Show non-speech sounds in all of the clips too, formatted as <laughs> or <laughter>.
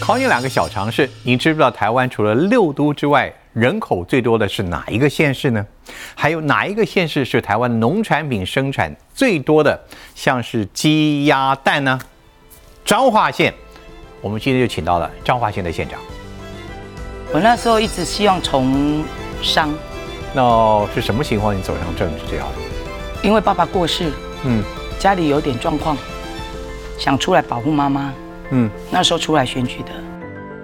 考你两个小常识，你知不知道台湾除了六都之外，人口最多的是哪一个县市呢？还有哪一个县市是台湾农产品生产最多的，像是鸡、鸭、蛋呢？彰化县，我们今天就请到了彰化县的县长。我那时候一直希望从商，那是什么情况？你走上政治这条路？因为爸爸过世，嗯家里有点状况，想出来保护妈妈。嗯，那时候出来选举的。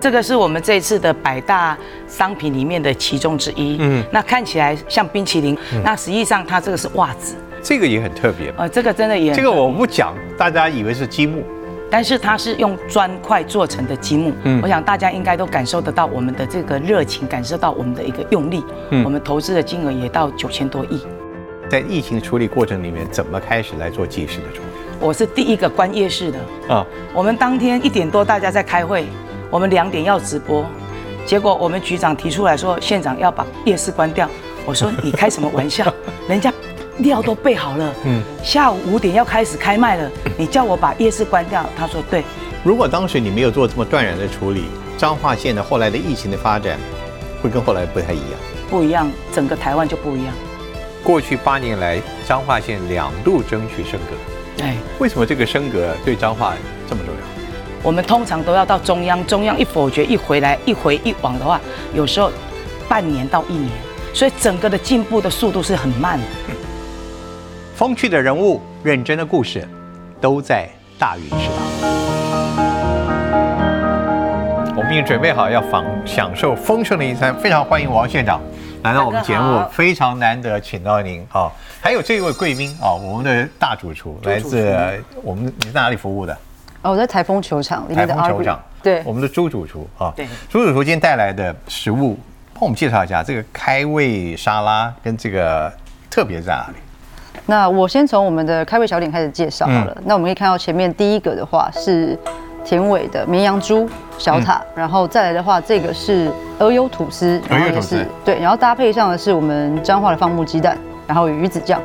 这个是我们这一次的百大商品里面的其中之一。嗯嗯，那看起来像冰淇淋，那实际上它这个是袜子。这个也很特别。呃，这个真的也这个我不讲，大家以为是积木。但是它是用砖块做成的积木，嗯我想大家应该都感受得到我们的这个热情，感受到我们的一个用力，嗯我们投资的金额也到九千多亿。在疫情处理过程里面，怎么开始来做计时的处理？我是第一个关夜市的，啊，我们当天一点多大家在开会，我们两点要直播，结果我们局长提出来说县长要把夜市关掉，我说你开什么玩笑？<laughs> 人家料都备好了，嗯嗯，下午五点要开始开卖了，你叫我把夜市关掉？他说对，如果当时你没有做这么断然的处理，彰化县的后来的疫情的发展，会跟后来不太一样。不一样，整个台湾就不一样。过去八年来，彰化县两度争取升格，对，为什么这个升格对彰化这么重要？我们通常都要到中央，中央一否决一回来一回一往的话，有时候半年到一年，所以整个的进步的速度是很慢的。风趣的人物，认真的故事，都在大鱼食堂。我们已经准备好要访享受丰盛的一餐，非常欢迎王县长来到我们节目非常难得请到您啊！还有这位贵宾啊，我们的大主厨来自我们你在哪里服务的？哦，我在台风球场里台面的风球场对我，们的朱主厨啊，对朱主厨今天带来的食物，帮我们介绍一下这个开胃沙拉跟这个特别在哪里？那我先从我们的开胃小点开始介绍好了。嗯那我们可以看到前面第一个的话是田尾的绵羊猪小塔，然后再来的话，这个是鹅油吐司，然后也是对，然后搭配上的是我们彰化的放牧鸡蛋，然后鱼子酱。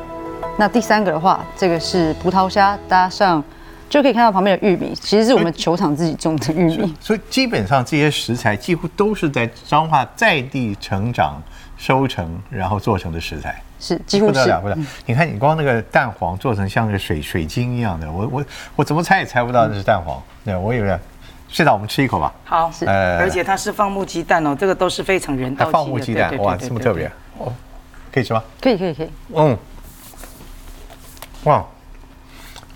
那第三个的话，这个是葡萄虾搭上，就可以看到旁边的玉米，其实是我们球场自己种的玉米。所以基本上这些食材几乎都是在彰化在地成长、收成，然后做成的食材，是几乎是不得了，不得了！你看，你光那个蛋黄做成像个水水晶一样的，我我我怎么猜也猜不到那是蛋黄。对，我以为，现在，我们吃一口吧。好，是呃而且它是放牧鸡蛋哦，这个都是非常人道的。放牧鸡蛋，哇，这么特别哦，可以吃吗？可以可以可以。嗯，哇，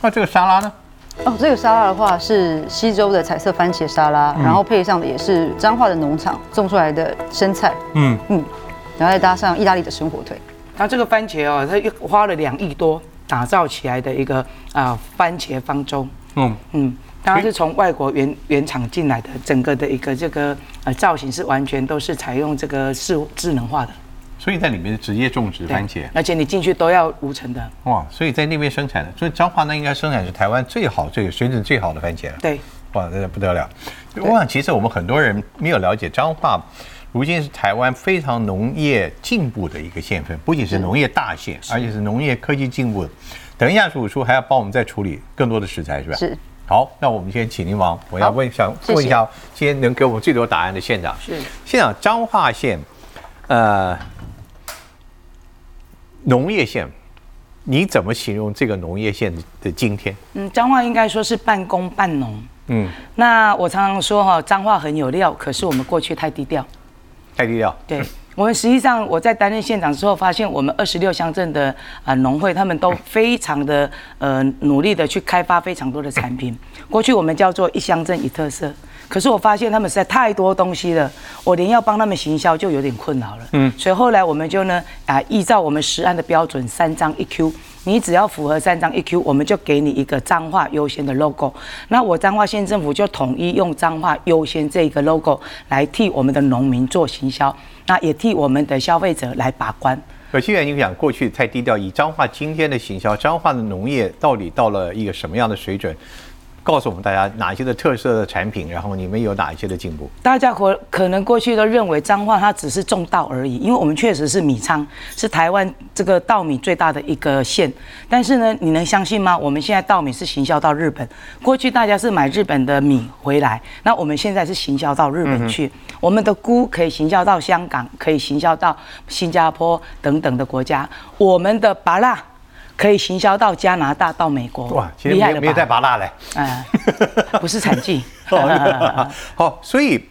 那这个沙拉呢？哦，这个沙拉的话是西周的彩色番茄沙拉，然后配上的也是彰化的农场种出来的生菜，嗯，嗯，然后再搭上意大利的生火腿。它这个番茄哦，它又花了两亿多打造起来的一个啊、番茄方舟，嗯，嗯，它是从外国原原厂进来的，整个的一个这个呃造型是完全都是采用这个智智能化的所以在里面直接种植番茄。而且你进去都要无尘的，哇，所以在那边生产的，所以彰化那应该生产是台湾最好、最水准最好的番茄了。对，哇，那不得了！我想，其实我们很多人没有了解彰化，如今是台湾非常农业进步的一个县份，不仅是农业大县，而且是农业科技进步的。等一下，叔叔还要帮我们再处理更多的食材，是吧？是。好，那我们先请您忙。我要好问，想问一下，今天能给我们最多答案的县长是县长，彰化县，呃，农业县，你怎么形容这个农业县的今天？嗯，彰化应该说是半工半农。嗯，那我常常说哈，彰化很有料，可是我们过去太低调。太低调。对我们实际上，我在担任县长之后，发现我们二十六乡镇的啊农会，他们都非常的呃努力的去开发非常多的产品。过去我们叫做一乡镇一特色，可是我发现他们实在太多东西了，我连要帮他们行销就有点困扰了。嗯，所以后来我们就呢啊依照我们实案的标准，三张一 Q。你只要符合三张一 Q，我们就给你一个彰化优先的 logo。那我彰化县政府就统一用彰化优先这一个 logo 来替我们的农民做行销，那也替我们的消费者来把关。可现在你讲过去太低调，以彰化今天的行销，彰化的农业到底到了一个什么样的水准？告诉我们大家哪些的特色的产品，然后你们有哪一些的进步？大家可可能过去都认为彰化它只是种稻而已，因为我们确实是米仓，是台湾这个稻米最大的一个县。但是呢，你能相信吗？我们现在稻米是行销到日本，过去大家是买日本的米回来，那我们现在是行销到日本去。我们的菇可以行销到香港，可以行销到新加坡等等的国家。我们的芭辣。可以行销到加拿大、到美国，哇，厉害了吧？没有带拔蜡嘞，嗯，<laughs> 不是产季。<laughs> 好，所以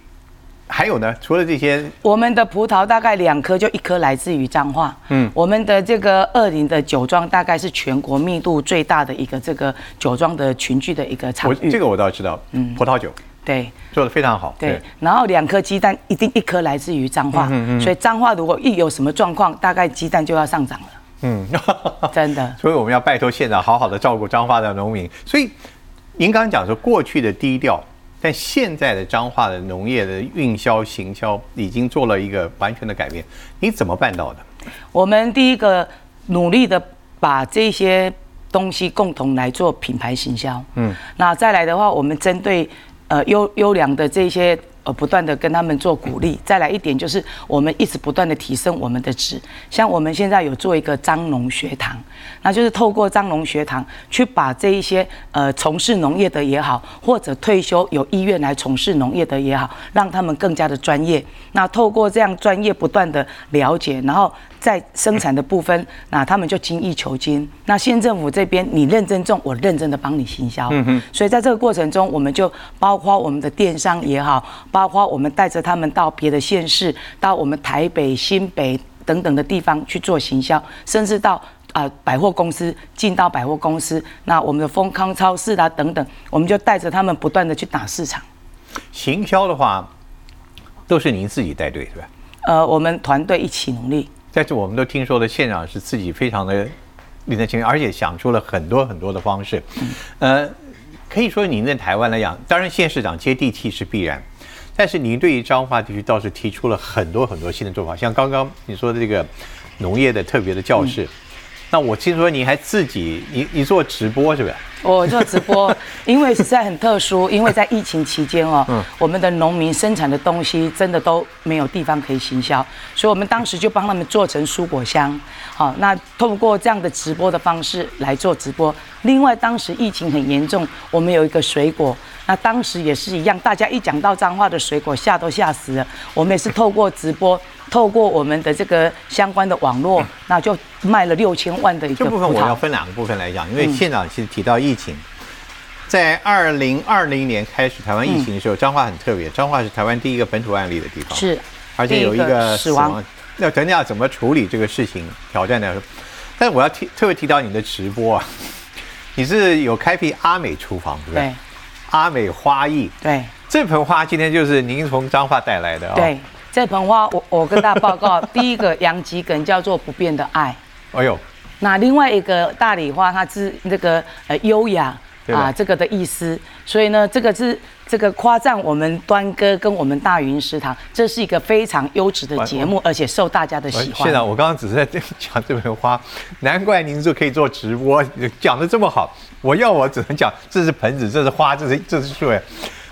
还有呢，除了这些，我们的葡萄大概两颗就一颗来自于彰化。嗯，我们的这个二零的酒庄大概是全国密度最大的一个这个酒庄的群聚的一个场域。这个我倒知道，嗯，葡萄酒，对，做的非常好。对，然后两颗鸡蛋一定一颗来自于彰化，所以彰化如果一有什么状况，大概鸡蛋就要上涨了。嗯，<laughs> 真的，<laughs> 所以我们要拜托县长好好的照顾彰化的农民。所以，您刚刚讲说过去的低调，但现在的彰化的农业的运销行销已经做了一个完全的改变。你怎么办到的？我们第一个努力的把这些东西共同来做品牌行销。嗯，那再来的话，我们针对呃优优良的这些。不断的跟他们做鼓励，再来一点就是我们一直不断的提升我们的值，像我们现在有做一个张农学堂，那就是透过张农学堂去把这一些呃从事农业的也好，或者退休有意愿来从事农业的也好，让他们更加的专业。那透过这样专业不断的了解，然后。在生产的部分，那他们就精益求精。那县政府这边，你认真种，我认真的帮你行销。嗯哼。所以在这个过程中，我们就包括我们的电商也好，包括我们带着他们到别的县市，到我们台北、新北等等的地方去做行销，甚至到啊百货公司进到百货公司，那我们的丰康超市啊等等，我们就带着他们不断的去打市场。行销的话，都是您自己带队是吧？呃，我们团队一起努力。但是我们都听说了，县长是自己非常的令人敬佩，而且想出了很多很多的方式。呃，可以说您在台湾来讲，当然县市长接地气是必然，但是您对于彰化地区倒是提出了很多很多新的做法，像刚刚你说的这个农业的特别的教室。那我听说你还自己，你你做直播是不是？我做直播，<laughs> 因为实在很特殊，因为在疫情期间哦，嗯我们的农民生产的东西真的都没有地方可以行销，所以我们当时就帮他们做成蔬果箱。好，那透过这样的直播的方式来做直播。另外，当时疫情很严重，我们有一个水果，那当时也是一样，大家一讲到脏话的水果，吓都吓死了。我们也是透过直播，透过我们的这个相关的网络，那就卖了六千万的一个。这部分我要分两个部分来讲，因为县长其实提到疫情，在二零二零年开始台湾疫情的时候，彰化很特别，彰化是台湾第一个本土案例的地方，是，而且有一个死亡。要等下怎么处理这个事情挑战的，但我要提特别提到你的直播啊，<laughs> 你是有开辟阿美厨房对不对？阿美花艺对，这盆花今天就是您从彰化带来的啊。对，这盆花我我跟大家报告，第一个洋桔梗叫做不变的爱。哎呦，那另外一个大礼花它是那个呃优雅啊这个的意思，所以呢这个是。这个夸赞我们端哥跟我们大云食堂，这是一个非常优质的节目，而且受大家的喜欢。县长，我刚刚只是在讲这盆花，难怪您就可以做直播，讲的这么好。我要我只能讲，这是盆子，这是花，这是这是树。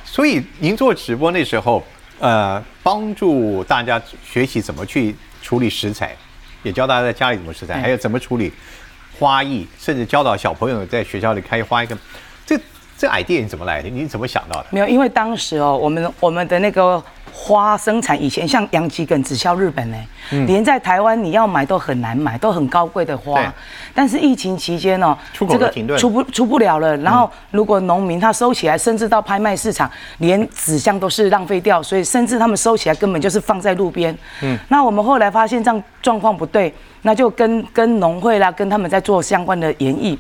所以您做直播那时候，呃，帮助大家学习怎么去处理食材，也教大家在家里怎么食材，还有怎么处理花艺，甚至教导小朋友在学校里开花一个这。这 idea 你怎么来的？你怎么想到的？没有，因为当时哦，我们我们的那个花生产以前像洋桔梗只销日本呢，连在台湾你要买都很难买，都很高贵的花。但是疫情期间哦，这个出不出不了了。然后如果农民他收起来，甚至到拍卖市场，连纸箱都是浪费掉，所以甚至他们收起来根本就是放在路边。嗯。那我们后来发现这样状况不对，那就跟跟农会啦，跟他们在做相关的研议。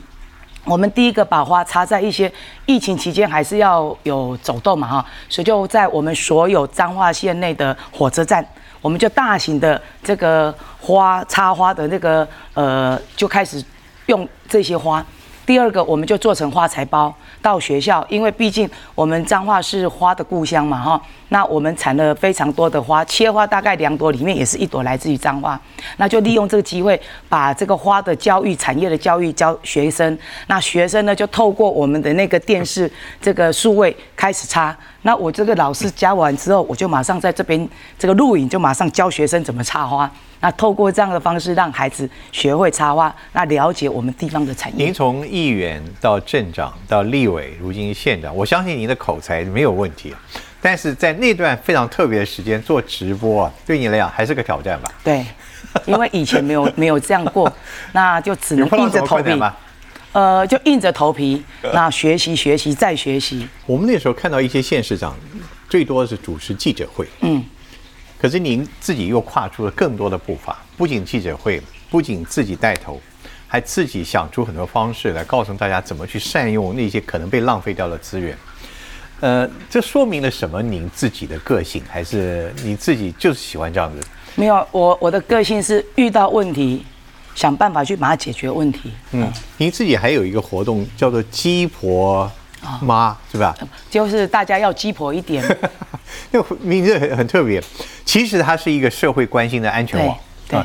我们第一个把花插在一些疫情期间还是要有走动嘛哈，所以就在我们所有彰化县内的火车站，我们就大型的这个花插花的那个呃就开始用这些花。第二个，我们就做成花材包到学校，因为毕竟我们彰化是花的故乡嘛，哈。那我们产了非常多的花，切花大概两朵里面也是一朵来自于彰化，那就利用这个机会把这个花的教育、产业的教育教学生。那学生呢就透过我们的那个电视这个数位开始插。那我这个老师教完之后，我就马上在这边这个录影，就马上教学生怎么插花。那透过这样的方式，让孩子学会插花，那了解我们地方的产业。您从议员到镇长到立委，如今县长，我相信您的口才没有问题。但是在那段非常特别的时间做直播啊，对你来讲还是个挑战吧？对，因为以前没有没有这样过，那就只能硬着头皮。呃，就硬着头皮，<laughs> 那学习学习再学习。我们那时候看到一些县市长，最多是主持记者会。嗯。可是您自己又跨出了更多的步伐，不仅记者会，不仅自己带头，还自己想出很多方式来告诉大家怎么去善用那些可能被浪费掉的资源。呃，这说明了什么？您自己的个性，还是你自己就是喜欢这样子？没有，我我的个性是遇到问题，想办法去把它解决问题。嗯，您自己还有一个活动叫做“鸡婆妈”，是吧？就是大家要鸡婆一点。<laughs> 那名字很很特别，其实它是一个社会关心的安全网，对。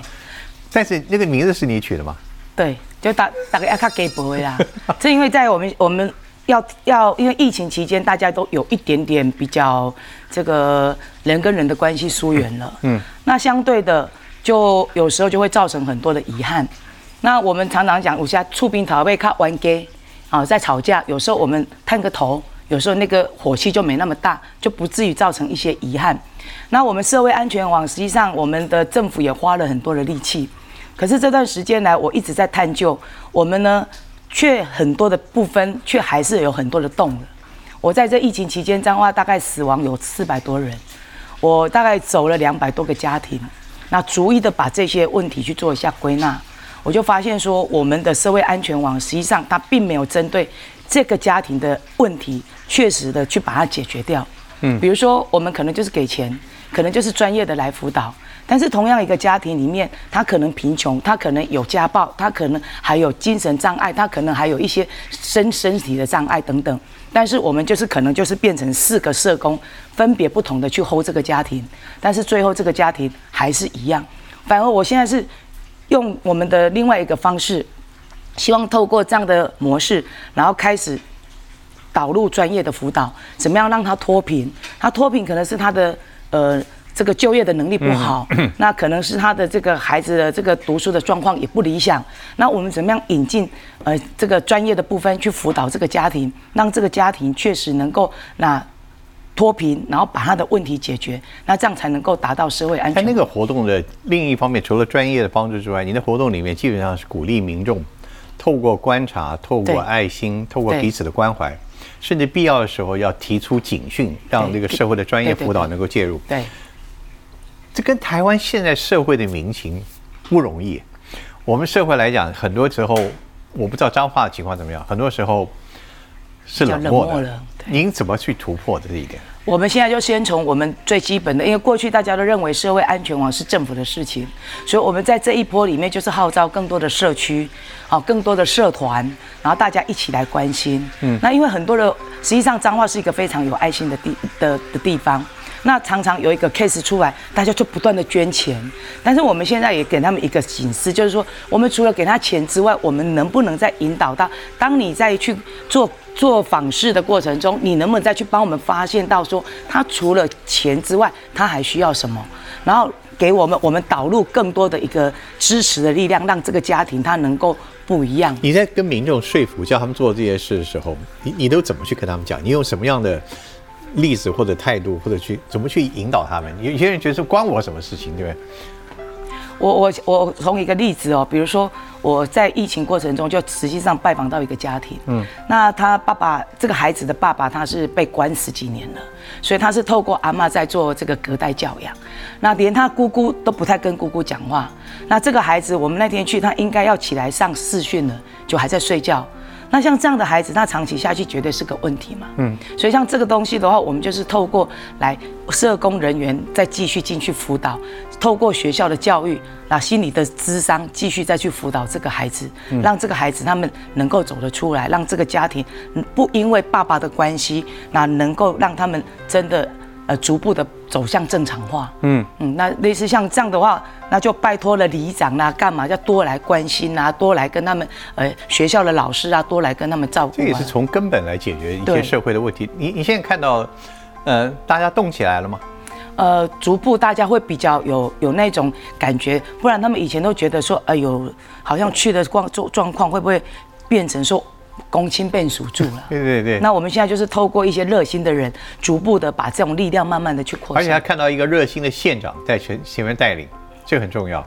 但是那个名字是你取的吗？对，就大大概要看给不会啦。<laughs> 这因为在我们我们要要因为疫情期间，大家都有一点点比较这个人跟人的关系疏远了，嗯。那相对的，就有时候就会造成很多的遗憾。那我们常常讲，我现在出兵逃被卡玩 gay 啊，在吵架，有时候我们探个头。有时候那个火气就没那么大，就不至于造成一些遗憾。那我们社会安全网实际上，我们的政府也花了很多的力气。可是这段时间来，我一直在探究，我们呢却很多的部分却还是有很多的洞了。我在这疫情期间，彰化大概死亡有四百多人，我大概走了两百多个家庭，那逐一的把这些问题去做一下归纳，我就发现说，我们的社会安全网实际上它并没有针对这个家庭的问题。确实的去把它解决掉，嗯，比如说我们可能就是给钱，可能就是专业的来辅导，但是同样一个家庭里面，他可能贫穷，他可能有家暴，他可能还有精神障碍，他可能还有一些身身体的障碍等等，但是我们就是可能就是变成四个社工，分别不同的去 hold 这个家庭，但是最后这个家庭还是一样，反而我现在是用我们的另外一个方式，希望透过这样的模式，然后开始。导入专业的辅导，怎么样让他脱贫？他脱贫可能是他的呃这个就业的能力不好，<clears throat> 那可能是他的这个孩子的这个读书的状况也不理想。那我们怎么样引进呃这个专业的部分去辅导这个家庭，让这个家庭确实能够那脱贫，然后把他的问题解决，那这样才能够达到社会安全。那个活动的另一方面，除了专业的帮助之外，你的活动里面基本上是鼓励民众透过观察、透过爱心、透过彼此的关怀。甚至必要的时候要提出警讯，让这个社会的专业辅导能够介入。对，这跟台湾现在社会的民情不容易。我们社会来讲，很多时候我不知道脏话的情况怎么样，很多时候是冷漠的。您怎么去突破这一点？我们现在就先从我们最基本的，因为过去大家都认为社会安全网是政府的事情，所以我们在这一波里面就是号召更多的社区，好，更多的社团，然后大家一起来关心。嗯，那因为很多的，实际上彰化是一个非常有爱心的地的的地方。那常常有一个 case 出来，大家就不断的捐钱，但是我们现在也给他们一个警示，就是说，我们除了给他钱之外，我们能不能再引导到，当你再去做做访视的过程中，你能不能再去帮我们发现到说，他除了钱之外，他还需要什么，然后给我们我们导入更多的一个支持的力量，让这个家庭他能够不一样。你在跟民众说服叫他们做这些事的时候，你你都怎么去跟他们讲？你用什么样的？例子或者态度，或者去怎么去引导他们？有些人觉得关我什么事情，对不对？我我我从一个例子哦，比如说我在疫情过程中就实际上拜访到一个家庭，嗯，那他爸爸这个孩子的爸爸他是被关十几年了，所以他是透过阿妈在做这个隔代教养，那连他姑姑都不太跟姑姑讲话。那这个孩子我们那天去，他应该要起来上视讯了，就还在睡觉。那像这样的孩子，那长期下去绝对是个问题嘛。嗯，所以像这个东西的话，我们就是透过来社工人员再继续进去辅导，透过学校的教育，那心理的智商继续再去辅导这个孩子，让这个孩子他们能够走得出来，让这个家庭不因为爸爸的关系，那能够让他们真的。呃，逐步的走向正常化。嗯嗯，那类似像这样的话，那就拜托了里长啦，干嘛要多来关心啊，多来跟他们呃学校的老师啊，多来跟他们照顾。这也是从根本来解决一些社会的问题。你你现在看到，呃，大家动起来了吗？呃，逐步大家会比较有有那种感觉，不然他们以前都觉得说，哎呦，好像去的状状状况会不会变成说。公亲变属住了，对对对。那我们现在就是透过一些热心的人，逐步的把这种力量慢慢的去扩散。而且还看到一个热心的县长在前前面带领，这很重要。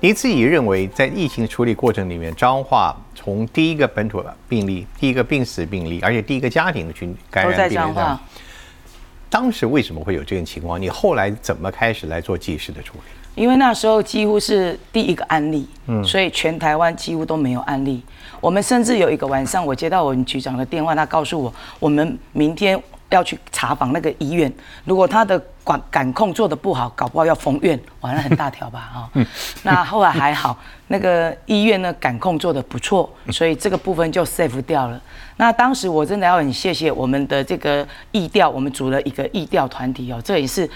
你自己认为，在疫情处理过程里面，彰化从第一个本土病例、第一个病死病例，而且第一个家庭的群感染病例上，当时为什么会有这种情况？你后来怎么开始来做及时的处理？因为那时候几乎是第一个案例，嗯，所以全台湾几乎都没有案例。我们甚至有一个晚上，我接到我们局长的电话，他告诉我，我们明天要去查访那个医院，如果他的管感控做的不好，搞不好要封院，完了很大条吧，哈。<laughs> 那后来还好，那个医院呢感控做的不错，所以这个部分就 safe 掉了。那当时我真的要很谢谢我们的这个义调，我们组了一个义调团体哦，这也是。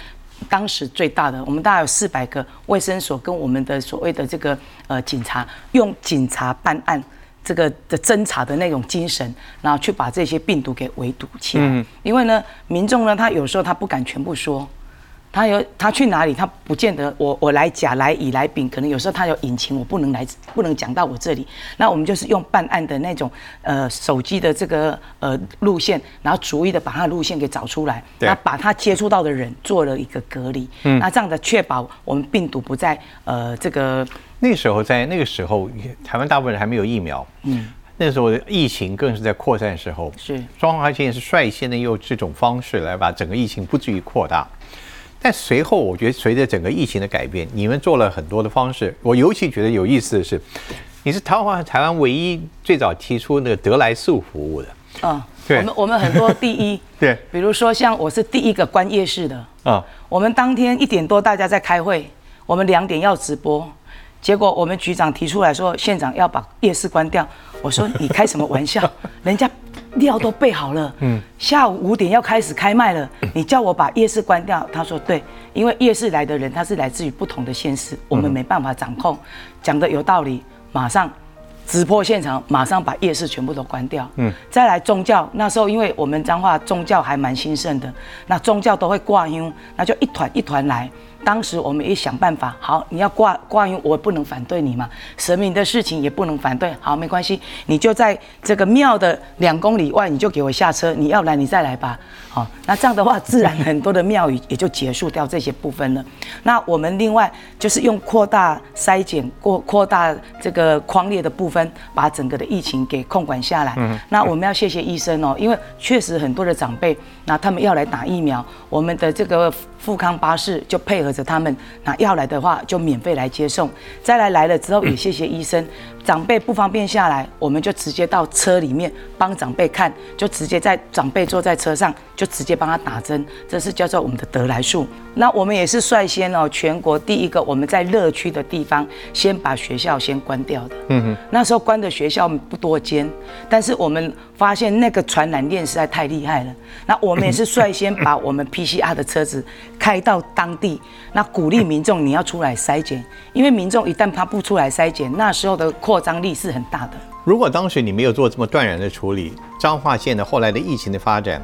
当时最大的，我们大概有四百个卫生所跟我们的所谓的这个呃警察，用警察办案这个的侦查的那种精神，然后去把这些病毒给围堵起来。因为呢，民众呢，他有时候他不敢全部说。他有他去哪里，他不见得我我来甲来乙来丙，可能有时候他有隐情，我不能来不能讲到我这里。那我们就是用办案的那种呃手机的这个呃路线，然后逐一的把他的路线给找出来，那把他接触到的人做了一个隔离。嗯，那这样的确保我们病毒不在呃这个那时候在那个时候，台湾大部分人还没有疫苗。嗯，那时候疫情更是在扩散的时候。是，双方现在是率先的用这种方式来把整个疫情不至于扩大。但随后，我觉得随着整个疫情的改变，你们做了很多的方式。我尤其觉得有意思的是，你是台湾台湾唯一最早提出那个得来速服务的。啊，对，我们我们很多第一，<laughs> 对，比如说像我是第一个关夜市的。啊，我们当天一点多大家在开会，我们两点要直播，结果我们局长提出来说，县长要把夜市关掉。我说你开什么玩笑？人家。料都备好了，嗯，下午五点要开始开卖了。你叫我把夜市关掉，他说对，因为夜市来的人他是来自于不同的县市，我们没办法掌控。讲的有道理，马上直播现场，马上把夜市全部都关掉。嗯，再来宗教，那时候因为我们彰化宗教还蛮兴盛的，那宗教都会挂香，那就一团一团来。当时我们也想办法，好，你要挂挂于，我不能反对你嘛。神明的事情也不能反对，好，没关系，你就在这个庙的两公里外，你就给我下车，你要来你再来吧。好，那这样的话，自然很多的庙宇也就结束掉这些部分了。那我们另外就是用扩大筛检，扩扩大这个框列的部分，把整个的疫情给控管下来。嗯。那我们要谢谢医生哦，因为确实很多的长辈，那他们要来打疫苗，我们的这个富康巴士就配合。着他们，那要来的话就免费来接送。再来来了之后，也谢谢医生。长辈不方便下来，我们就直接到车里面帮长辈看，就直接在长辈坐在车上，就直接帮他打针。这是叫做我们的得来速。那我们也是率先哦，全国第一个我们在乐区的地方先把学校先关掉的。嗯哼。那时候关的学校不多间，但是我们发现那个传染链实在太厉害了。那我们也是率先把我们 PCR 的车子开到当地，那鼓励民众你要出来筛检，因为民众一旦他不出来筛检，那时候的扩张力是很大的。如果当时你没有做这么断然的处理，彰化县的后来的疫情的发展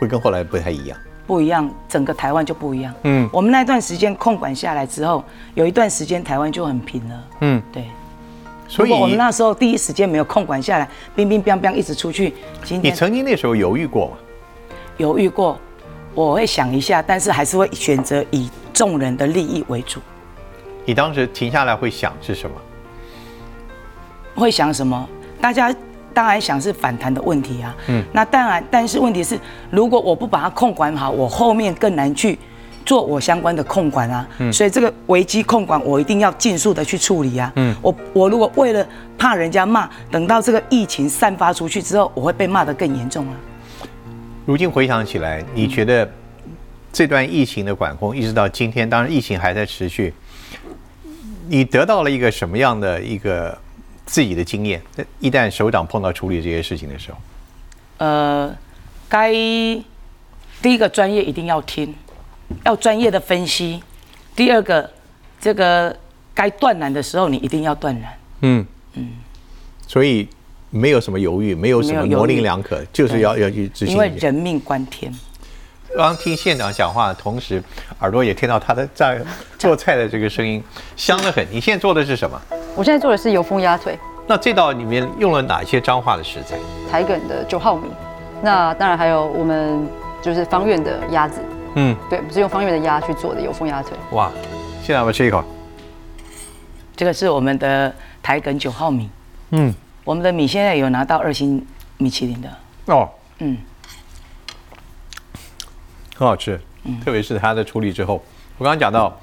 会跟后来不太一样。不一样，整个台湾就不一样。嗯，我们那段时间控管下来之后，有一段时间台湾就很平了。嗯，对。所以我们那时候第一时间没有控管下来，冰冰冰冰一直出去。你曾经那时候犹豫过吗？犹豫过，我会想一下，但是还是会选择以众人的利益为主。你当时停下来会想是什么？会想什么？大家当然想是反弹的问题啊。嗯，那当然，但是问题是，如果我不把它控管好，我后面更难去做我相关的控管啊，嗯所以这个危机控管我一定要尽速的去处理啊。嗯，我我如果为了怕人家骂，等到这个疫情散发出去之后，我会被骂得更严重啊。如今回想起来，你觉得这段疫情的管控一直到今天，当然疫情还在持续，你得到了一个什么样的一个自己的经验？一旦首长碰到处理这些事情的时候，呃，该第一个专业一定要听，要专业的分析。第二个，这个该断然的时候，你一定要断然。嗯嗯，所以没有什么犹豫，没有什么模棱两可，就是要要去执行因为。人命关天。刚听县长讲话的同时，耳朵也听到他的在做菜的这个声音，<laughs> 香得很。你现在做的是什么？我现在做的是油封鸭腿，那这道里面用了哪些彰化的食材？台梗的九号米。那当然还有我们就是方院的鸭子，嗯，对，是用方院的鸭去做的油封鸭腿。哇，现在我们吃一口。这个是我们的台梗九号米，嗯，我们的米现在有拿到二星米其林的。哦，嗯，很好吃，特别是它的处理之后。我刚刚讲到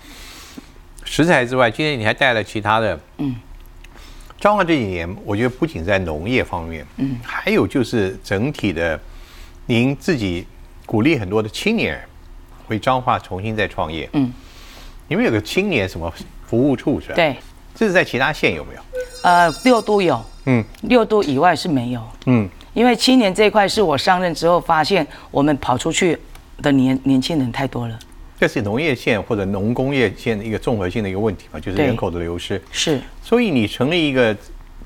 食材之外，今天你还带了其他的。嗯，彰化这几年，我觉得不仅在农业方面，嗯，还有就是整体的，您自己鼓励很多的青年人回彰化重新再创业。嗯，你们有个青年什么服务处是吧？，对，这是在其他县有没有？呃，六都有，嗯六都以外是没有。嗯，因为青年这一块是我上任之后发现，我们跑出去的年年轻人太多了。这是农业县或者农工业县的一个综合性的一个问题嘛，就是人口的流失。是，所以你成立一个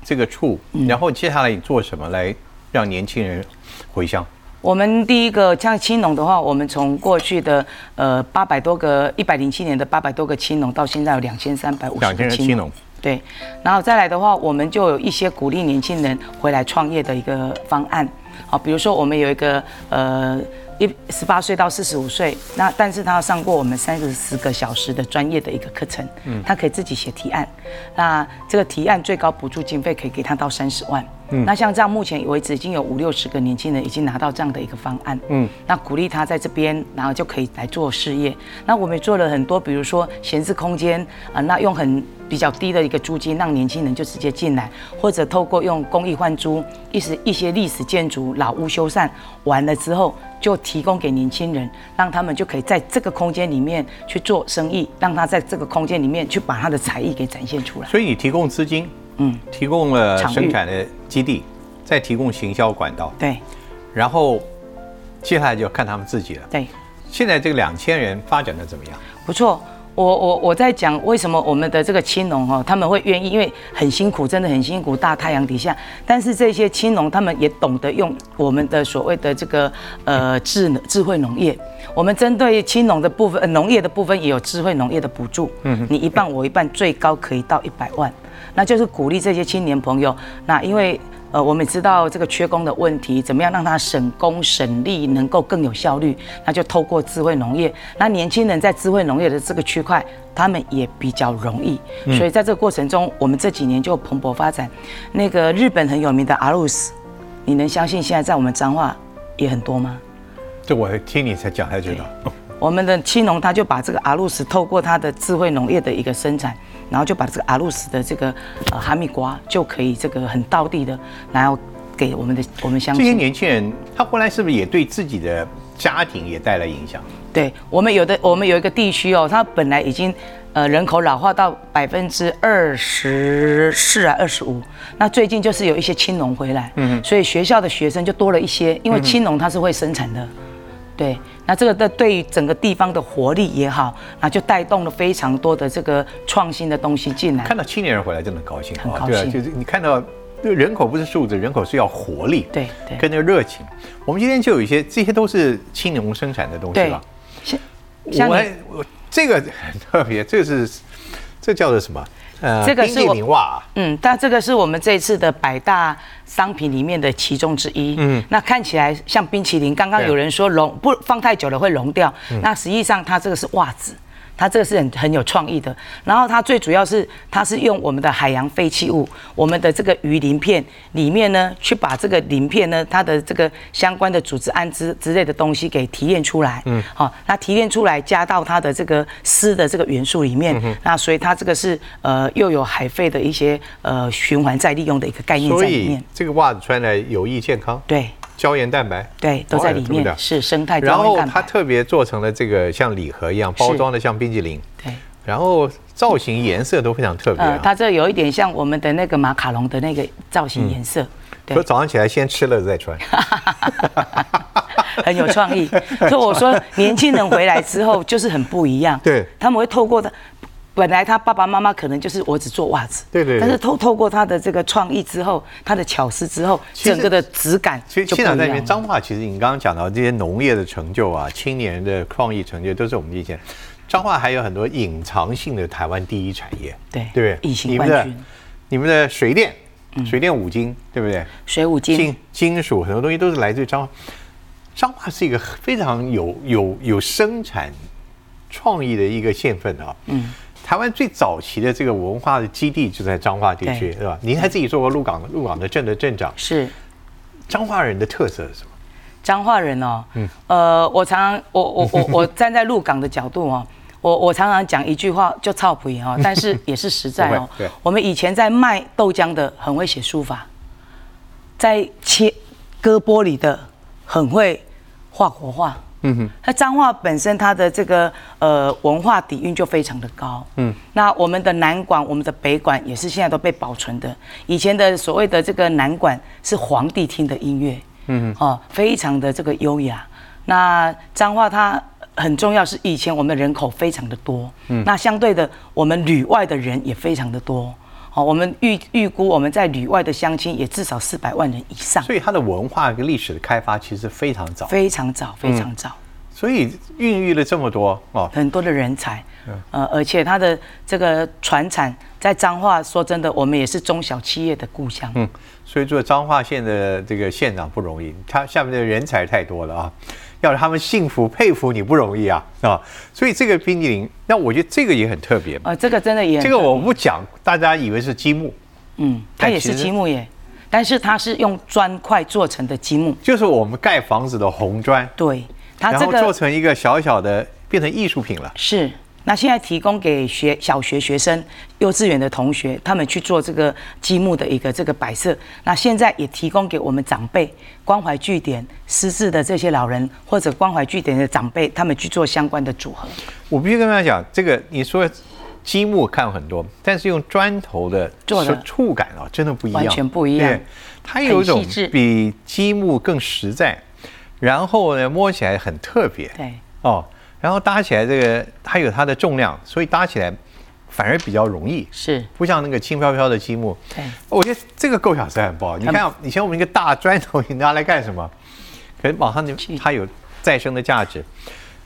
这个处，嗯然后接下来你做什么来让年轻人回乡？我们第一个像青农的话，我们从过去的呃八百多个一百零七年的八百多个青农，到现在有两千三百五十个青农。对，然后再来的话，我们就有一些鼓励年轻人回来创业的一个方案。好，比如说我们有一个呃一十八岁到四十五岁，那但是他要上过我们三十四个小时的专业的一个课程，嗯，他可以自己写提案，那这个提案最高补助经费可以给他到三十万。嗯，那像这样，目前为止已经有五六十个年轻人已经拿到这样的一个方案。嗯，那鼓励他在这边，然后就可以来做事业。那我们也做了很多，比如说闲置空间啊、那用很比较低的一个租金，让年轻人就直接进来，或者透过用公益换租，一些一些历史建筑老屋修缮完了之后，就提供给年轻人，让他们就可以在这个空间里面去做生意，让他在这个空间里面去把他的才艺给展现出来。所以你提供资金，嗯，提供了生产的基地，再提供行销管道，对。然后接下来就要看他们自己了。对。现在这个两千人发展的怎么样？不错，我我我在讲为什么我们的这个青农哈，他们会愿意，因为很辛苦，真的很辛苦，大太阳底下，但是这些青农他们也懂得用我们的所谓的这个呃智智慧农业，我们针对青农的部分，呃农业的部分也有智慧农业的补助，嗯，你一半我一半，最高可以到一百万，那就是鼓励这些青年朋友，那因为。呃，我们知道这个缺工的问题，怎么样让它省工省力，能够更有效率？那就透过智慧农业。那年轻人在智慧农业的这个区块，他们也比较容易。所以在这个过程中，我们这几年就蓬勃发展。那个日本很有名的阿鲁斯，你能相信现在在我们彰化也很多吗？这我听你才讲才知道。我们的青农他就把这个阿鲁斯透过他的智慧农业的一个生产，然后就把这个阿鲁斯的这个呃哈密瓜就可以这个很道地的，然后给我们的我们乡这些。年轻人，他回来是不是也对自己的家庭也带来影响？对我们有的，我们有一个地区哦，它本来已经呃人口老化到百分之二十四啊二十五，那最近就是有一些青农回来，嗯，所以学校的学生就多了一些，因为青农它是会生产的，对，那这个的对于整个地方的活力也好，那就带动了非常多的这个创新的东西进来，看到青年人回来真的很高兴很高对啊，兴就是你看到人口不是数字，人口是要活力，对对跟那个热情。我们今天就有一些，这些都是青农生产的东西对吧？像像我还我这个很特别，这是这叫做什么？呃这个是我袜，嗯，但这个是我们这一次的百大商品里面的其中之一。嗯，那看起来像冰淇淋，刚刚有人说融不放太久了会融掉，那实际上它这个是袜子。它这个是很很有创意的。然后它最主要是它是用我们的海洋废弃物，我们的这个鱼鳞片里面呢，去把这个鳞片呢，它的这个相关的组织胺之之类的东西给提炼出来。嗯，好，那提炼出来加到它的这个丝的这个元素里面，那所以它这个是呃又有海废的一些呃循环再利用的一个概念在里面。这个袜子穿来有益健康，对胶原蛋白。对，都在里面是生态然后胶原蛋白。它特别做成了这个像礼盒一样包装的像冰淇淋，对。然后造型颜色都非常特别。它这有一点像我们的那个马卡龙的那个造型颜色，对说，早上起来先吃了再穿，<laughs> 很有创意。所以我说，年轻人回来之后就是很不一样。对他们会透过他。本来他爸爸妈妈可能就是我只做袜子，对对对但是透透过他的这个创意之后，他的巧思之后，整个的质感其实就不一样现场在里面，了。彰化其实你刚刚讲到这些农业的成就啊，青年的创意成就，都是我们以前彰化还有很多隐藏性的台湾第一产业，对对不对？隐形你们的冠军嗯你们的水电，水电五金，对不对？水五金金金属很多东西都是来自于彰化。彰化是一个非常有有有生产创意的一个县份啊。嗯。台湾最早期的这个文化的基地就在彰化地区，对是吧？您还自己做过鹿港鹿港的镇的镇长。是彰化人的特色是什么？彰化人哦，嗯呃，我常常我我我我 <laughs> 站在鹿港的角度哦，我我常常讲一句话就操皮哦，<laughs> 但是也是实在哦对。我们以前在卖豆浆的很会写书法，在切割玻璃的很会画国画。嗯哼，那彰化本身它的这个呃文化底蕴就非常的高。嗯，那我们的南馆、我们的北馆也是现在都被保存的。以前的所谓的这个南馆是皇帝听的音乐。嗯，哦，非常的这个优雅。那彰化它很重要，是以前我们人口非常的多。嗯，那相对的，我们旅外的人也非常的多。哦，我们预预估我们在旅外的乡亲也至少四百万人以上，所以它的文化跟历史的开发其实非常早，非常早，非常早。所以孕育了这么多哦。很多的人才，呃，而且它的这个传产在彰化，说真的，我们也是中小企业的故乡。嗯，所以做彰化县的这个县长不容易，他下面的人才太多了啊，要让他们幸福佩服你不容易啊啊！所以这个冰淇淋，那我觉得这个也很特别。呃，这个真的也这个我不讲，大家以为是积木，嗯，它也是积木耶，但是它是用砖块做成的积木，就是我们盖房子的红砖，对，它这个做成一个小小的，变成艺术品了。是。那现在提供给学小学学生、幼稚园的同学，他们去做这个积木的一个这个摆设。那现在也提供给我们长辈、关怀据点、失智的这些老人或者关怀据点的长辈，他们去做相关的组合。我必须跟大家讲，这个你说积木看很多，但是用砖头的做的触感啊，真的不一样，完全不一样对，它有一种比积木更实在，然后呢摸起来很特别，对，哦，然后搭起来这个它有它的重量，所以搭起来反而比较容易，是，不像那个轻飘飘的积木。对，我觉得这个构想是很不好。你看，以前我们一个大砖头，你拿来干什么？可是马上就它有再生的价值。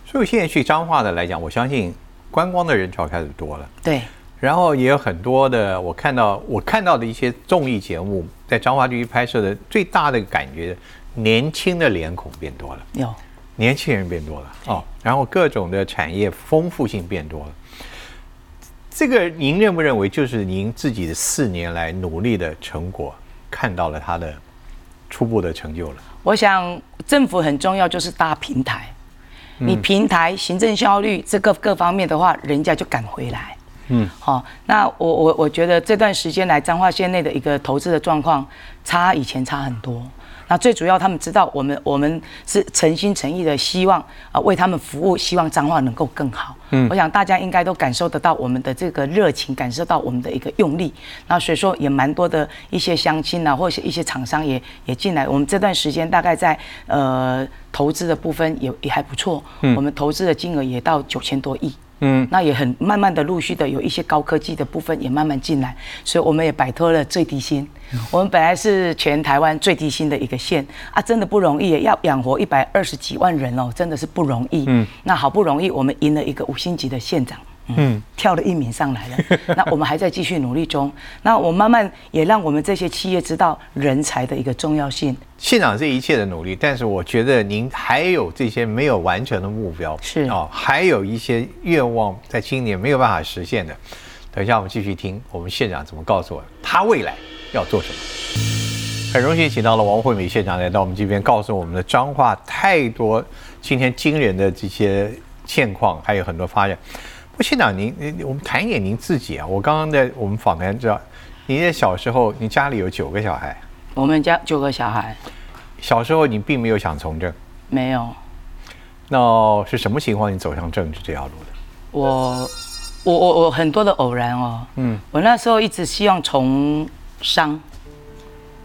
所以现在去彰化的来讲，我相信观光的人潮开始多了，对，然后也有很多的我看到我看到的一些综艺节目，在彰化地区拍摄的最大的感觉，年轻的脸孔变多了。有，年轻人变多了哦，然后各种的产业丰富性变多了。这个您认不认为就是您自己的四年来努力的成果，看到了它的初步的成就了？我想政府很重要，就是搭平台。你平台行政效率这个各方面的话，人家就敢回来。嗯，好、那我我我觉得这段时间来彰化县内的一个投资的状况，差以前差很多。那最主要，他们知道我们我们是诚心诚意的希望啊、为他们服务，希望彰化能够更好。嗯，我想大家应该都感受得到我们的这个热情，感受到我们的一个用力。那所以说也蛮多的一些乡亲啊，或者是一些厂商也也进来。我们这段时间大概在呃投资的部分也也还不错，我们投资的金额也到九千多亿。嗯，那也很慢慢的、陆续的有一些高科技的部分也慢慢进来，所以我们也摆脱了最低薪。我们本来是全台湾最低薪的一个县啊，真的不容易，要养活一百二十几万人哦，真的是不容易。嗯，那好不容易我们赢了一个五星级的县长。嗯，跳了一名上来了。<laughs> 那我们还在继续努力中。那我慢慢也让我们这些企业知道人才的一个重要性。县长这一切的努力，但是我觉得您还有这些没有完成的目标，是哦，还有一些愿望在今年没有办法实现的。等一下我们继续听我们县长怎么告诉我他未来要做什么。很荣幸请到了王惠美县长来到我们这边，告诉我们的彰化太多今天惊人的这些现况，还有很多发展。不，县长您，您我们谈一点您自己啊。我刚刚在我们访谈知道，您在小时候，你家里有九个小孩，我们家九个小孩，小时候你并没有想从政，没有。那是什么情况你走上政治这条路的？我，我我我很多的偶然哦。嗯，我那时候一直希望从商，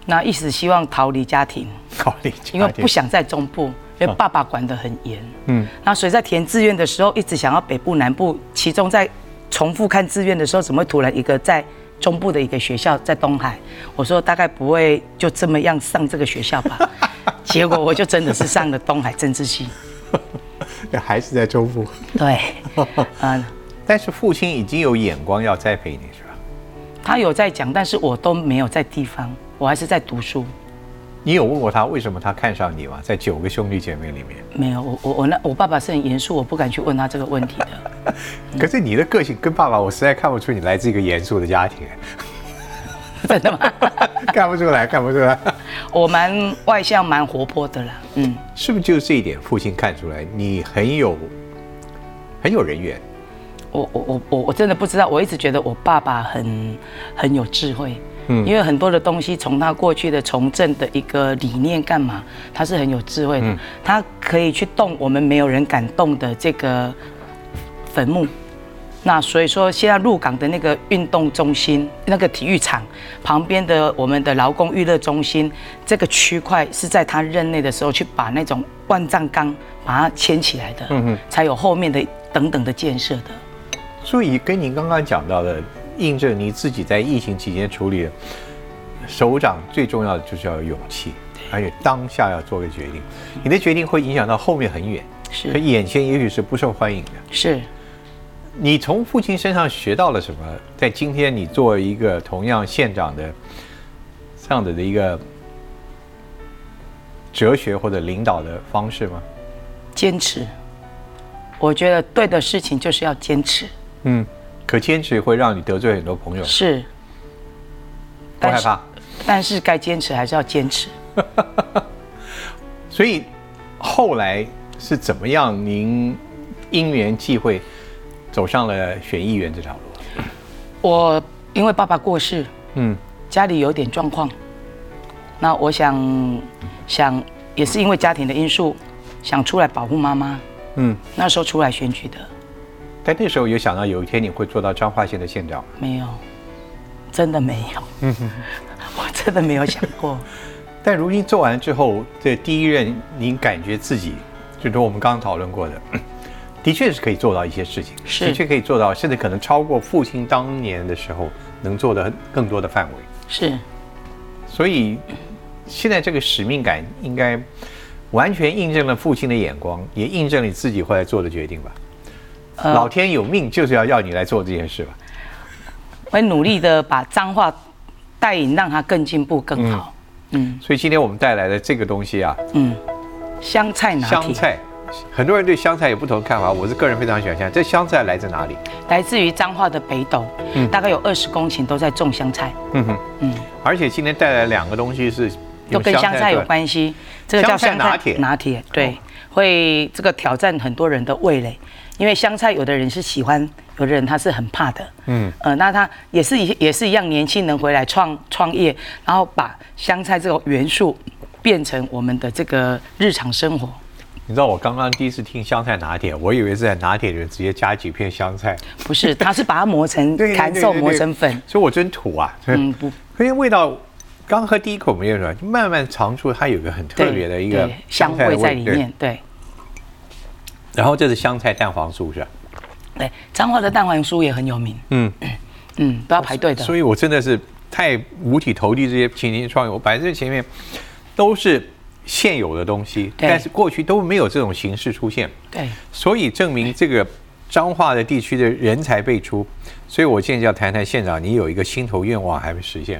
那一直希望逃离家庭，逃离家庭，因为不想在中部，因为爸爸管得很严。嗯，那所以在填志愿的时候，一直想要北部、南部，其中在重复看志愿的时候，怎么会突然一个在中部的一个学校在东海？我说大概不会就这么样上这个学校吧。<laughs> 结果我就真的是上了东海政治系。<laughs> 还是在中部。对，<laughs> 嗯，但是父亲已经有眼光要栽培你，是吧？他有在讲，但是我都没有在地方，我还是在读书。你有问过他为什么他看上你吗？在九个兄弟姐妹里面，没有。我我我那我爸爸是很严肃，我不敢去问他这个问题的。<laughs> 可是你的个性跟爸爸，我实在看不出你来自一个严肃的家庭。<laughs> 真的吗？<laughs> 看不出来，看不出来。我蛮外向，蛮活泼的啦。嗯，是不是就是这一点，父亲看出来你很有很有人缘？我我我我我真的不知道，我一直觉得我爸爸很很有智慧。嗯，因为很多的东西从他过去的从政的一个理念干嘛，他是很有智慧的。他可以去动我们没有人敢动的这个坟墓。那所以说，现在鹿港的那个运动中心、那个体育场旁边的我们的劳工娱乐中心这个区块，是在他任内的时候去把那种万丈钢把它牵起来的，嗯嗯，才有后面的等等的建设的。所以跟您刚刚讲到的，印证你自己在疫情期间处理，首长最重要的就是要有勇气，而且当下要做个决定。你的决定会影响到后面很远，是，可眼前也许是不受欢迎的，是。你从父亲身上学到了什么？在今天，你作为一个同样县长的这样子的一个哲学或者领导的方式吗？坚持，我觉得对的事情就是要坚持。嗯，可坚持会让你得罪很多朋友。是，不害怕，但是该坚持还是要坚持。<laughs> 所以后来是怎么样？您因缘际会。走上了选议员这条路。我因为爸爸过世，嗯，家里有点状况，那我想想也是因为家庭的因素，想出来保护妈妈，嗯，那时候出来选举的。但那时候有想到有一天你会做到彰化县的县长？没有，真的没有。嗯哼，<laughs> 我真的没有想过。<laughs> 但如今做完之后，这第一任，您感觉自己，就是我们刚刚讨论过的。的确是可以做到一些事情，的确可以做到，甚至可能超过父亲当年的时候能做的更多的范围。是，所以现在这个使命感应该完全印证了父亲的眼光，也印证你自己后来做的决定吧。老天有命，就是要要你来做这件事吧。会努力的把脏话带引，让它更进步更好。嗯，所以今天我们带来的这个东西啊，嗯，香菜拿铁。香菜。很多人对香菜有不同的看法，我是个人非常喜欢香菜。这香菜来自哪里？来自于彰化的北斗，嗯，大概有二十公顷都在种香菜。嗯哼，嗯。而且今天带来两个东西是都跟香菜有关系，这个叫香菜拿铁。拿铁对，会这个挑战很多人的味蕾，因为香菜有的人是喜欢，有的人他是很怕的。嗯，呃，那他也是一也是一样，年轻人回来创创业，然后把香菜这个元素变成我们的这个日常生活。你知道我刚刚第一次听香菜拿铁，我以为是在拿铁里面直接加几片香菜，不是，他是把它磨成 <laughs> 弹奏磨成粉，所以我真土啊。嗯，不，因为味道刚喝第一口没有什么，就慢慢尝出它有个很特别的一个香味在里面。对。然后这是香菜蛋黄酥是吧？对，彰化的蛋黄酥也很有名。嗯嗯，都要排队的。所以我真的是太五体投地这些青年创业，我摆在前面都是。现有的东西，但是过去都没有这种形式出现，对，所以证明这个彰化的地区的人才辈出，所以我现在要谈谈县长，你有一个心头愿望还没实现，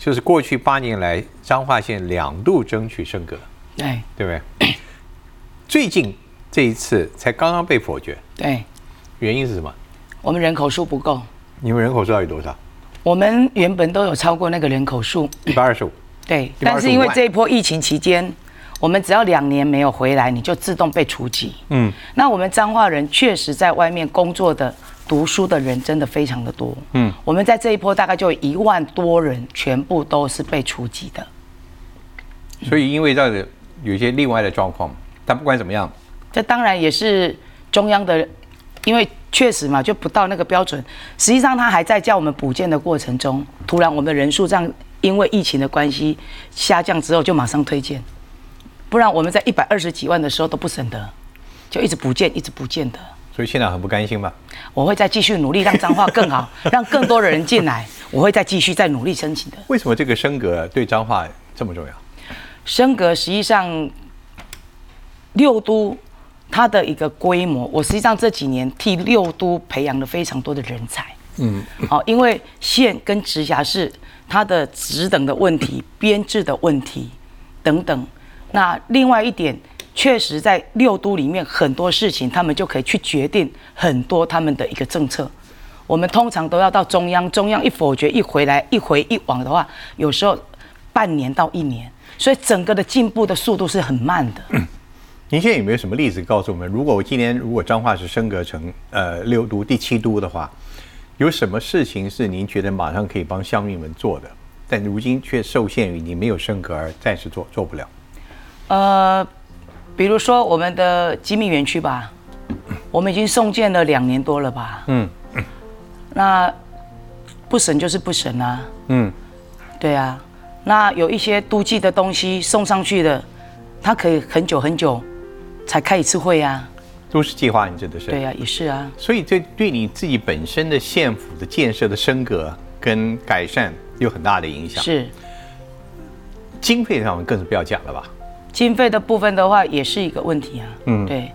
就是过去八年来彰化县两度争取升格，对对不对？最近这一次才刚刚被否决，对，原因是什么？我们人口数不够，你们人口数到底多少？我们原本都有超过那个人口数，一百二十五。对，但是因为这一波疫情期间，我们只要两年没有回来，你就自动被除籍。嗯，那我们彰化人确实在外面工作的、读书的人真的非常的多。嗯，我们在这一波大概就一万多人，全部都是被除籍的。所以因为这样的有一些另外的状况，但不管怎么样，这当然也是中央的，因为确实嘛就不到那个标准。实际上他还在叫我们补建的过程中，突然我们的人数这样因为疫情的关系下降之后，就马上推荐，不然我们在一百二十几万的时候都不省得，就一直补件，一直补件的。所以县长很不甘心吧？我会再继续努力，让彰化更好，让更多的人进来。我会再继续再努力申请的。为什么这个升格对彰化这么重要？升格实际上六都它的一个规模，我实际上这几年替六都培养了非常多的人才。嗯，好，因为县跟直辖市它的职等的问题、编制的问题等等。那另外一点，确实在六都里面很多事情，他们就可以去决定很多他们的一个政策。我们通常都要到中央，中央一否决一回来一回一往的话，有时候半年到一年，所以整个的进步的速度是很慢的。您现在有没有什么例子告诉我们？如果我今年如果彰化是升格成呃六都第七都的话，有什么事情是您觉得马上可以帮乡民们做的，但如今却受限于你没有升格而暂时做做不了？呃，比如说我们的机密园区吧，我们已经送建了两年多了吧。嗯那不审就是不审啊。嗯，对啊，那有一些都记的东西送上去的，它可以很久很久才开一次会啊。都市计划你指的是？对啊，也是啊。所以这对你自己本身的县府的建设的升格跟改善有很大的影响。是经费上更是不要讲了吧？经费的部分的话，也是一个问题啊。嗯对，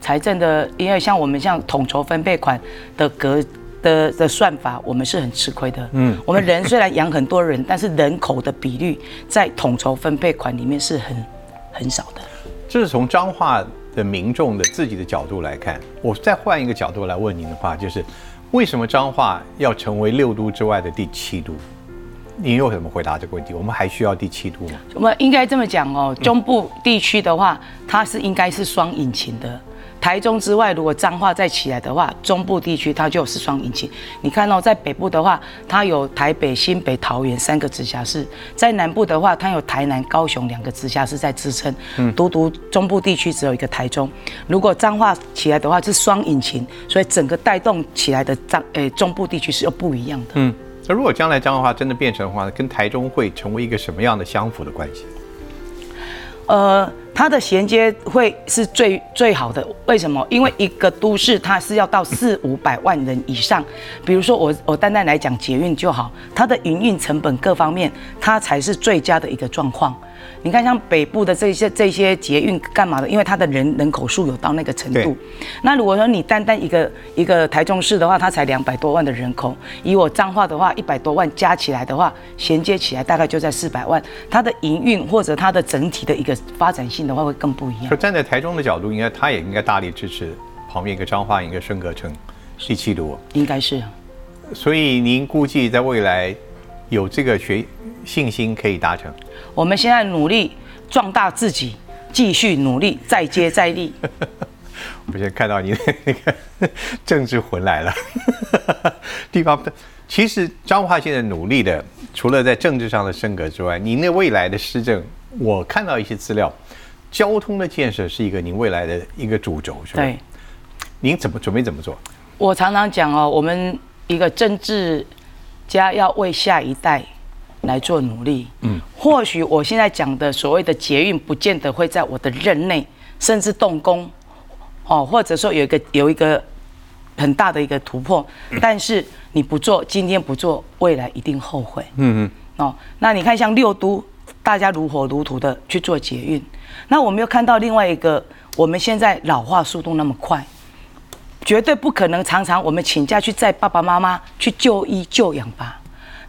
财政的，因为像我们像统筹分配款的格的的算法，我们是很吃亏的。嗯我们人虽然养很多人，但是人口的比率在统筹分配款里面是很很少的。这是从彰化的民众的自己的角度来看。我再换一个角度来问您的话，就是为什么彰化要成为六都之外的第七都？您又怎么回答这个问题？我们还需要第七都吗？我们应该这么讲哦，中部地区的话，它是应该是双引擎的。台中之外，如果彰化再起来的话，中部地区它就是双引擎。你看哦，在北部的话，它有台北、新北、桃园三个直辖市；在南部的话，它有台南、高雄两个直辖市在支撑。嗯，独独中部地区只有一个台中。如果彰化起来的话，是双引擎，所以整个带动起来的彰诶中部地区是又不一样的。嗯，那如果将来彰化真的变成的话，跟台中会成为一个什么样的相符的关系？呃，它的衔接会是最最好的。为什么？因为一个都市它是要到四五百万人以上。比如说我我单单来讲捷运就好，它的营运成本各方面，它才是最佳的一个状况。你看，像北部的这些这些捷运干嘛的？因为它的人人口数有到那个程对度。那如果说你单单一个一个台中市的话，它才两百多万的人口，以我彰化的话，一百多万加起来的话，衔接起来大概就在四百万。它的营运或者它的整体的一个发展性的话，会更不一样就。站在台中的角度，应该他也应该大力支持旁边一个彰化一个升格成第七都。应该是所以您估计在未来有这个学信心可以达成？我们现在努力壮大自己，继续努力，再接再厉。<laughs> 我现在看到你的那个政治魂来了，<laughs> 地方其实彰化现在努力的，除了在政治上的升格之外，您的未来的施政，我看到一些资料，交通的建设是一个您未来的一个主轴，是吧？对。您怎么准备怎么做？我常常讲哦，我们一个政治家要为下一代来做努力。嗯，或许我现在讲的所谓的捷运，不见得会在我的任内，甚至动工，哦，或者说有一个有一个很大的一个突破，但是你不做，今天不做，未来一定后悔。嗯嗯，哦，那你看像六都，大家如火如荼的去做捷运，那我们又看到另外一个，我们现在老化速度那么快，绝对不可能常常我们请假去载爸爸妈妈去就医就养吧？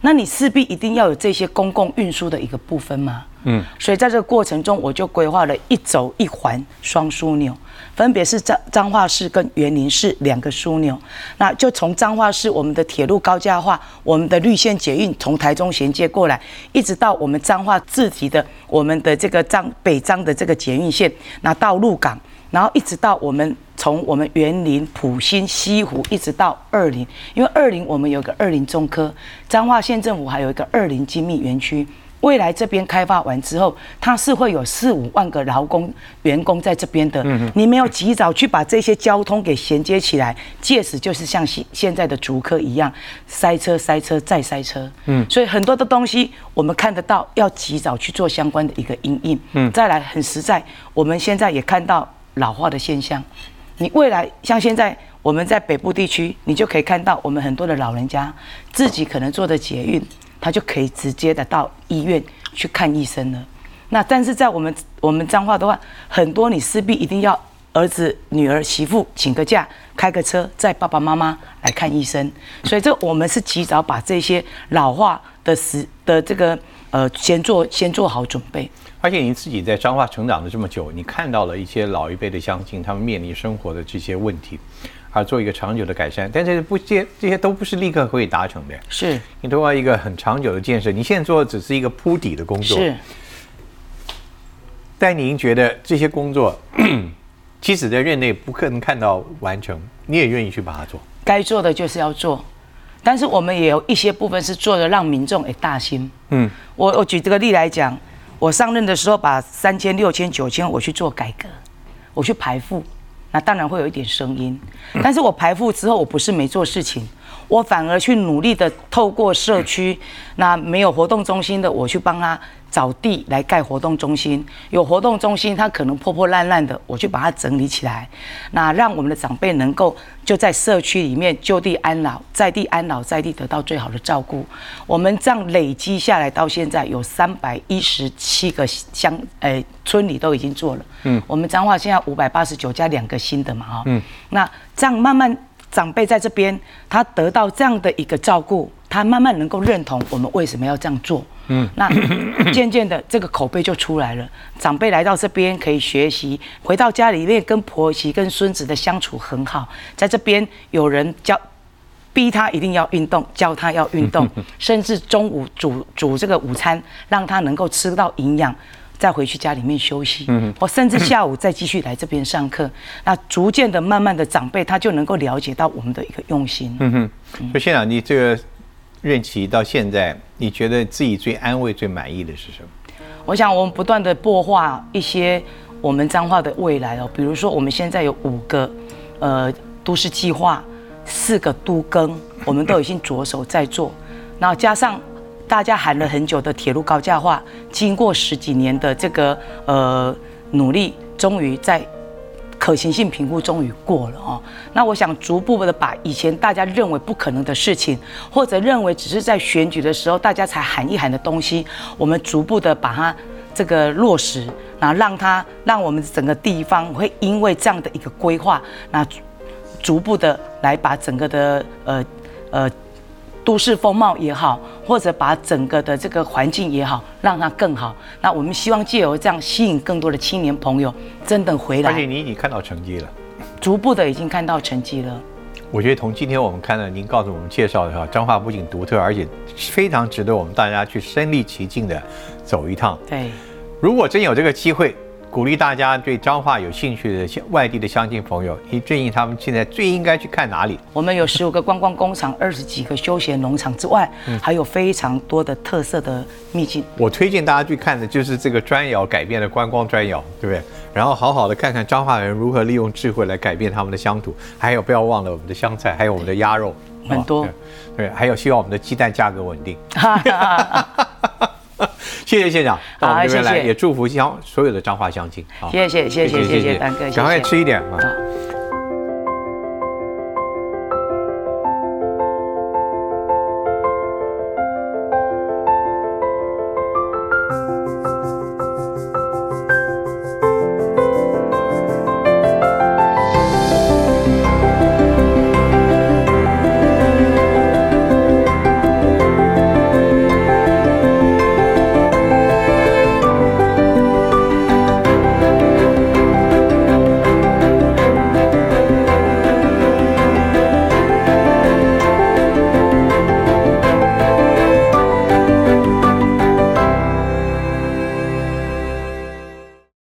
那你势必一定要有这些公共运输的一个部分吗？嗯，所以在这个过程中，我就规划了一轴一环双枢纽，分别是彰彰化市跟园林市两个枢纽。那就从彰化市我们的铁路高架化，我们的绿线捷运从台中衔接过来，一直到我们彰化自己的我们的这个彰北彰的这个捷运线，那到鹿港，然后一直到我们从我们园林、埔心、西湖，一直到二林，因为二林我们有个二林中科，彰化县政府还有一个二林精密园区。未来这边开发完之后，它是会有四五万个劳工员工在这边的。嗯你没有及早去把这些交通给衔接起来，届时就是像现现在的竹科一样，塞车、塞车再塞车。嗯，所以很多的东西我们看得到，要及早去做相关的一个应应。嗯，再来很实在，我们现在也看到老化的现象。你未来像现在我们在北部地区，你就可以看到我们很多的老人家自己可能做的捷运。他就可以直接的到医院去看医生了。那但是在我们我们彰化的话，很多你势必一定要儿子、女儿、媳妇请个假，开个车载爸爸妈妈来看医生。所以这我们是及早把这些老化的时的这个呃先做先做好准备。而且你自己在彰化成长了这么久，你看到了一些老一辈的乡亲他们面临生活的这些问题。而做一个长久的改善，但是不这这些都不是立刻可以达成的。是，你都要一个很长久的建设。你现在做的只是一个铺底的工作。是。但您觉得这些工作，<coughs> 即使在任内不可能看到完成，你也愿意去把它做？该做的就是要做，但是我们也有一些部分是做的让民众诶大心。嗯。我我举这个例来讲，我上任的时候把三千、六千、九千我去做改革，我去排付。那当然会有一点声音，但是我排付之后，我不是没做事情，我反而去努力的透过社区，那没有活动中心的，我去帮他。找地来盖活动中心，有活动中心，它可能破破烂烂的，我去把它整理起来，那让我们的长辈能够就在社区里面就地安老，在地安老，在地得到最好的照顾。我们这样累积下来，到现在有三百一十七个乡，诶，村里都已经做了。嗯，我们彰化现在五百八十九加两个新的嘛，哈。嗯，那这样慢慢长辈在这边，他得到这样的一个照顾，他慢慢能够认同我们为什么要这样做。嗯，那 <coughs> 渐渐的这个口碑就出来了。长辈来到这边可以学习，回到家里面跟婆媳、跟孙子的相处很好。在这边有人教，逼他一定要运动，教他要运动，<laughs> 甚至中午煮煮这个午餐，让他能够吃到营养，再回去家里面休息。嗯，或甚至下午再继续来这边上课。<laughs> 那逐渐的、慢慢的，长辈他就能够了解到我们的一个用心。嗯哼，所以县长，你这个。任期到现在，你觉得自己最安慰、最满意的是什么？我想，我们不断的擘画一些我们彰化的未来哦，比如说，我们现在有五个呃都市计划，四个都更，我们都已经着手在做。<laughs> 然后加上大家喊了很久的铁路高架化，经过十几年的这个呃努力，终于在。可行性评估终于过了哦，那我想逐步的把以前大家认为不可能的事情，或者认为只是在选举的时候大家才喊一喊的东西，我们逐步的把它这个落实，然后让它让我们整个地方会因为这样的一个规划，那逐步的来把整个的呃呃。都市风貌也好，或者把整个的这个环境也好，让它更好。那我们希望借由这样吸引更多的青年朋友真的回来。而且你已经看到成绩了，逐步的已经看到成绩了。我觉得从今天我们看到您告诉我们介绍的话，彰化不仅独特，而且非常值得我们大家去身临其境的走一趟。对，如果真有这个机会。鼓励大家对彰化有兴趣的外地的乡亲朋友，你建议他们现在最应该去看哪里？我们有十五个观光工厂，<laughs> 二十几个休闲农场之外，还有非常多的特色的秘境。我推荐大家去看的就是这个砖窑改变的观光砖窑，对不对？然后好好的看看彰化人如何利用智慧来改变他们的乡土。还有不要忘了我们的香菜，还有我们的鸭肉，很多。对，还有希望我们的鸡蛋价格稳定。<laughs> 谢谢县长到我们这边来，也祝福乡所有的彰化乡亲。谢谢谢谢谢谢丹哥，赶快吃一点啊。